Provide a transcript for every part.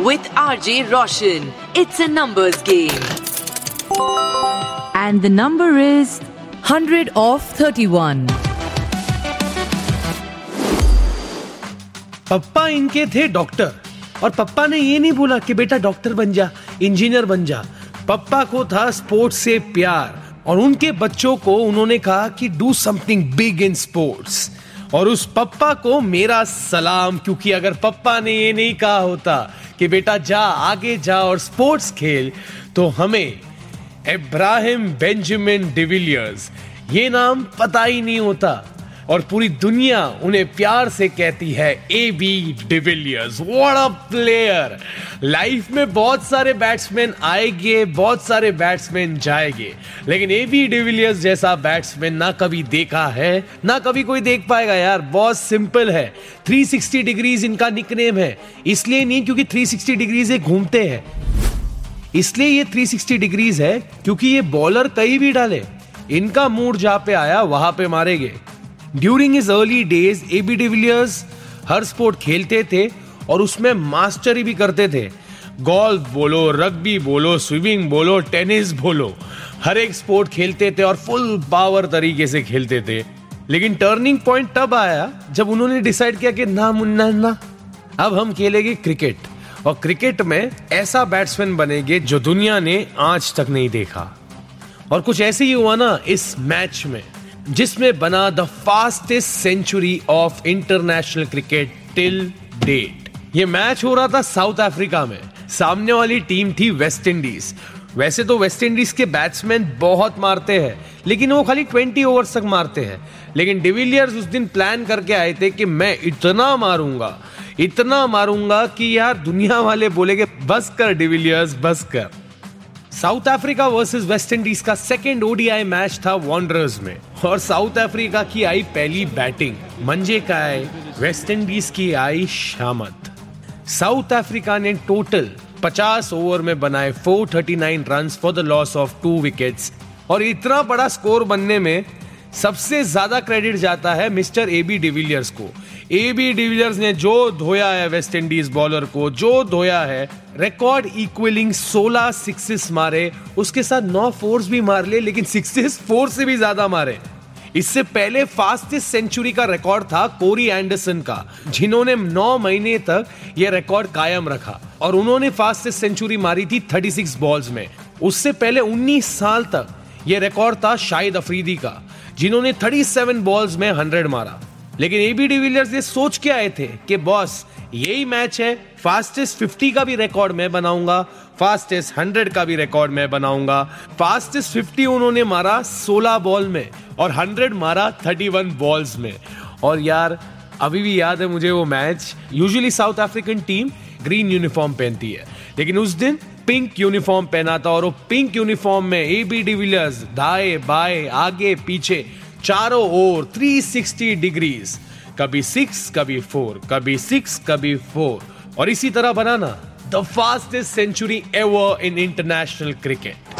with R J Roshan it's a numbers game and the number is 100 of 31. पप्पा इनके थे doctor और पप्पा ने ये नहीं बोला कि बेटा डॉक्टर बन जा इंजीनियर बन जा। पप्पा को था स्पोर्ट्स से प्यार। और उनके बच्चों को उन्होंने कहा कि do something big in sports और उस पप्पा को मेरा सलाम, क्योंकि अगर पप्पा ने ये नहीं कहा होता कि बेटा जा, आगे जा और स्पोर्ट्स खेल तो हमें इब्राहिम बेंजामिन डिविलियर्स, ये नाम पता ही नहीं होता। और पूरी दुनिया उन्हें प्यार से कहती है A B de Villiers what a player life में बहुत सारे बैट्समैन आएँगे, बहुत सारे बैट्समैन जाएँगे. लेकिन ए बी डिविलियर्स जैसा बैट्समैन ना कभी देखा है, ना कभी कोई देख पाएगा यार. बहुत सिंपल है. 360 डिग्रीज इनका निकनेम है. इसलिए नहीं क्योंकि 360 डिग्रीज ये घूमते हैं. इसलिए ये 360 डिग्रीज है क्योंकि ये बॉलर कहीं भी डाले. इनका मूड जहाँ पे आया, वहाँ पे मारेंगे. During his early days A B de Villiers her sport खेलते थे और उसमें मास्टरी भी करते थे। गोल्फ बोलो रग्बी बोलो स्विमिंग बोलो टेनिस बोलो, हर एक स्पोर्ट खेलते थे और फुल पावर तरीके से खेलते थे। लेकिन टर्निंग पॉइंट तब आया जब उन्होंने डिसाइड किया कि ना मुन्ना, ना। अब हम खेलेंगे क्रिकेट और क्रिकेट में ऐसा बैट्समैन बनेंगे जो दुनिया ने आज तक नहीं देखा। और कुछ ऐसे ही हुआ ना इस मैच में। जिसमें बना the fastest century of international cricket till date ये मैच हो रहा था साउथ अफ्रीका में। सामने वाली टीम थी वेस्ट इंडीज वैसे तो वेस्ट इंडीज के बैट्समैन बहुत मारते हैं, लेकिन वो खाली 20 ओवर्स तक मारते हैं। लेकिन डिविलियर्स उस दिन प्लान करके आए थे कि मैं इतना मारूँगा इतना मारूँगा कि यार दुनिया वाले बोलेगे, बस कर डिविलियर्स बस कर। South Africa versus West Indies का सेकेंड ओडीआई मैच था वॉन्डरर्स में। और साउथ अफ्रीका की आई पहली बैटिंग, मंजे का आए वेस्ट इंडीज की आई शामत। साउथ अफ्रीका ने टोटल 50 ओवर में बनाए 439 runs for the loss of two wickets और इतना बड़ा स्कोर बनने में सबसे ज़्यादा क्रेडिट जाता है मिस्टर ए बी डिविलियर्स को। ए बी डिविलियर्स ने जो धोया है वेस्ट इंडीज बॉलर को, जो धोया है रिकॉर्ड इक्वलिंग 16 सिक्सेस मारे, उसके साथ 9 फोर्स भी मार लिए लेकिन सिक्सेस फोर से भी ज़्यादा मारे। इससे पहले फास्टेस्ट सेंचुरी का रिकॉर्ड था कोरी एंडरसन का, जिन्होंने 9 महीने तक यह रिकॉर्ड कायम रखा, और उन्होंने फास्टेस्ट सेंचुरी मारी थी 36 बॉल्स में। उससे पहले 19 साल तक यह रिकॉर्ड था शाहिद अफरीदी का। जिन्होंने 37 बॉल्स में 100 मारा। लेकिन एबी डिविलियर्स ये सोच के आए थे कि, बॉस, यही मैच है फास्टेस्ट 50 का भी रिकॉर्ड मैं बनाऊँगा फास्टेस्ट 100 का भी रिकॉर्ड मैं बनाऊँगा। फास्टेस्ट 50 उन्होंने मारा 16 बॉल में और 100 मारा 31 बॉल्स में। और यार, अभी भी याद है मुझे वो match. Usually South African team green uniform पहनती है। लेकिन उस दिन पिंक यूनिफॉर्म पहना था और वो पिंक यूनिफॉर्म में ए बी डिविलियर्स दाएँ, बाएँ, आगे, पीछे, चारों ओर 360 डिग्रीज कभी सिक्स कभी फोर कभी सिक्स कभी फोर और इसी तरह बनाना the fastest century ever in international cricket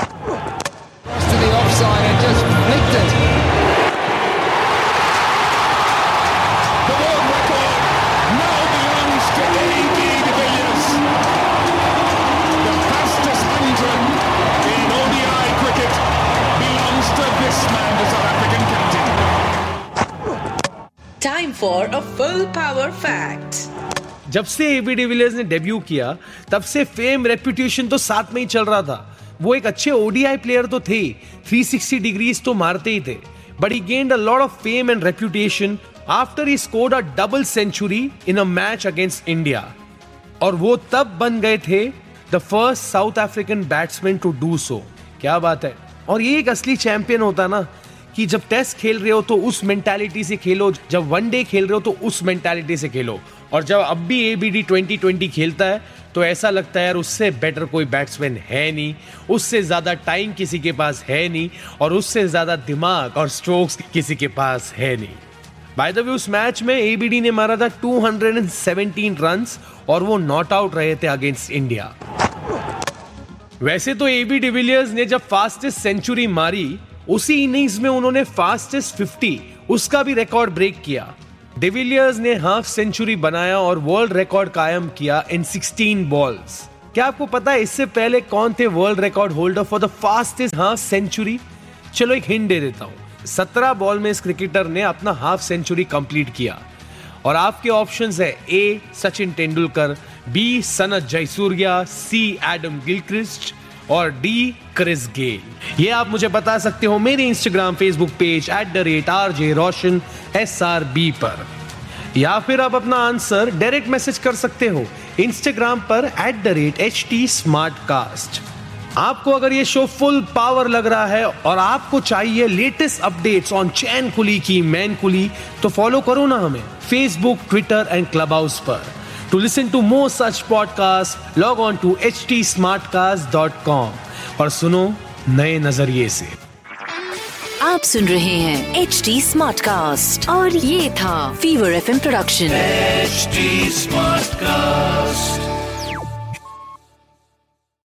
for a full power fact जब से एबी डिविलियर्स ने डेब्यू किया, तब से फेम रेपुटेशन तो साथ में ही चल रहा था। वो एक अच्छे ओडीआई प्लेयर तो थे। 360 डिग्रीज तो मारते ही थे। But he gained a lot of fame and reputation after he scored a double century in a match against India और वो तब बन गए थे the first South African batsman to do so क्या बात है? और ये एक असली चैंपियन होता ना कि जब टेस्ट खेल रहे हो तो उस मेंटालिटी से खेलो, जब वनडे खेल रहे हो तो उस मेंटालिटी से खेलो। और जब अब भी एबीडी 2020 खेलता है तो ऐसा लगता है यार उससे बेटर कोई बैट्समैन है नहीं, उससे ज़्यादा टाइम किसी के पास है नहीं, और उससे ज़्यादा दिमाग और स्ट्रोक्स किसी के पास है नहीं। बाय द वे उस मैच में एबीडी ने मारा था 217 रन्स और वो नॉट आउट रहे थे अगेंस्ट इंडिया वैसे तो एबी डिविलियर्स ने जब फास्टेस्ट सेंचुरी मारी उसी इनिंग्स में उन्होंने फास्टेस्ट 50 उसका भी रिकॉर्ड ब्रेक किया। डिविलियर्स ने हाफ़ सेंचुरी बनाया और वर्ल्ड रिकॉर्ड कायम किया इन 16 बॉल्स क्या आपको पता है इससे पहले कौन थे world record holder for the fastest half century चलो एक हिंट दे देता हूँ। 17 बॉल में इस क्रिकेटर ने अपना हाफ़ सेंचुरी कंप्लीट किया। और आपके ऑप्शंस है A Sachin Tendulkar B Sanath Jayasuriya C Adam Gilchrist और डी क्रिस गेल ये आप मुझे बता सकते हो मेरे Instagram Facebook page at the rate R J Roshan S R B पर. या फिर आप अपना आंसर डायरेक्ट मैसेज कर सकते हो इंस्टाग्राम पर at the rate H T smart cast आपको अगर ये शो फुल पावर लग रहा है और आपको चाहिए latest updates on Chain Kuli Ki Main Kuli तो फॉलो करो ना हमें Facebook Twitter and Clubhouse पर. To listen to more such podcast log on to H T और सुनो नए नज़रिए से आप सुन रहे हैं एच डी स्मार्ट कास्ट और ये था fever F production smart Smartcast.